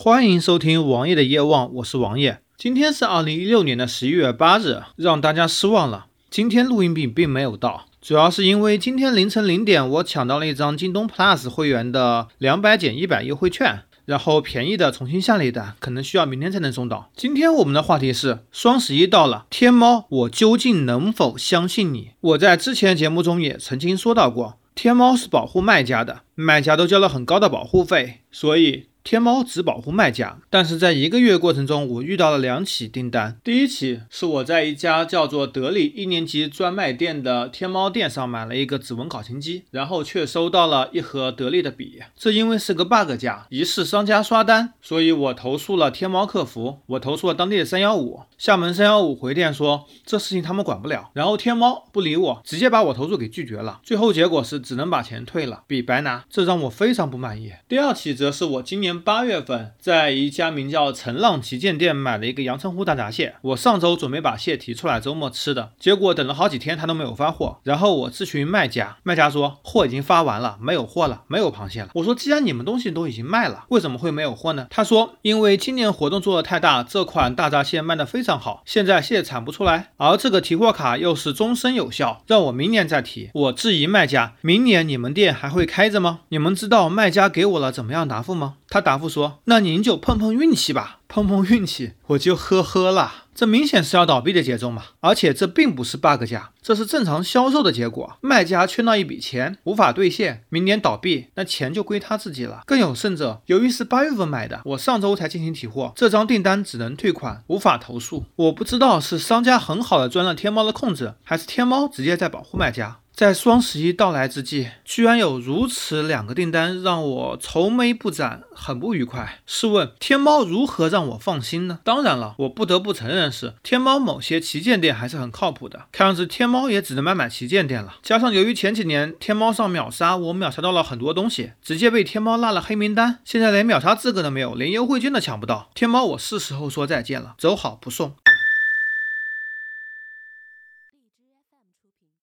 欢迎收听王爷的夜望，我是王爷。今天是二零一六年的十一月八日，让大家失望了。今天录音笔并没有到，主要是因为今天凌晨零点我抢到了一张京东 Plus 会员的两百减一百优惠券，然后便宜的重新下了一单，可能需要明天才能送到。今天我们的话题是双十一到了，天猫，我究竟能否相信你？我在之前节目中也曾经说到过，天猫是保护卖家的，卖家都交了很高的保护费，所以。天猫只保护卖家，但是在一个月过程中，我遇到了两起订单。第一起是我在一家叫做德力一年级专卖店的天猫店上买了一个指纹考勤机，然后却收到了一盒得力的笔，这因为是个 bug 价，疑似商家刷单，所以我投诉了天猫客服，我投诉了当地的三幺五，厦门三幺五回电说这事情他们管不了，然后天猫不理我，直接把我投诉给拒绝了，最后结果是只能把钱退了，笔白拿，这让我非常不满意。第二起则是我今年。八月份，在一家名叫“陈浪旗舰店”买了一个阳澄湖大闸蟹。我上周准备把蟹提出来周末吃的，结果等了好几天他都没有发货。然后我咨询卖家，卖家说货已经发完了，没有货了，没有螃蟹了。我说既然你们东西都已经卖了，为什么会没有货呢？他说因为今年活动做的太大，这款大闸蟹卖的非常好，现在蟹产不出来，而这个提货卡又是终身有效，让我明年再提。我质疑卖家，明年你们店还会开着吗？你们知道卖家给我了怎么样答复吗？他答复说：“那您就碰碰运气吧，碰碰运气。”我就呵呵了，这明显是要倒闭的节奏嘛！而且这并不是 bug 价，这是正常销售的结果。卖家缺那一笔钱，无法兑现，明年倒闭，那钱就归他自己了。更有甚者，由于是八月份买的，我上周才进行提货，这张订单只能退款，无法投诉。我不知道是商家很好的钻了天猫的空子，还是天猫直接在保护卖家。在双十一到来之际，居然有如此两个订单，让我愁眉不展，很不愉快。试问天猫如何让我放心呢？当然了，我不得不承认是天猫某些旗舰店还是很靠谱的。看样子天猫也只能买买旗舰店了。加上由于前几年天猫上秒杀，我秒杀到了很多东西，直接被天猫拉了黑名单，现在连秒杀资格都没有，连优惠券都抢不到。天猫，我是时候说再见了，走好不送。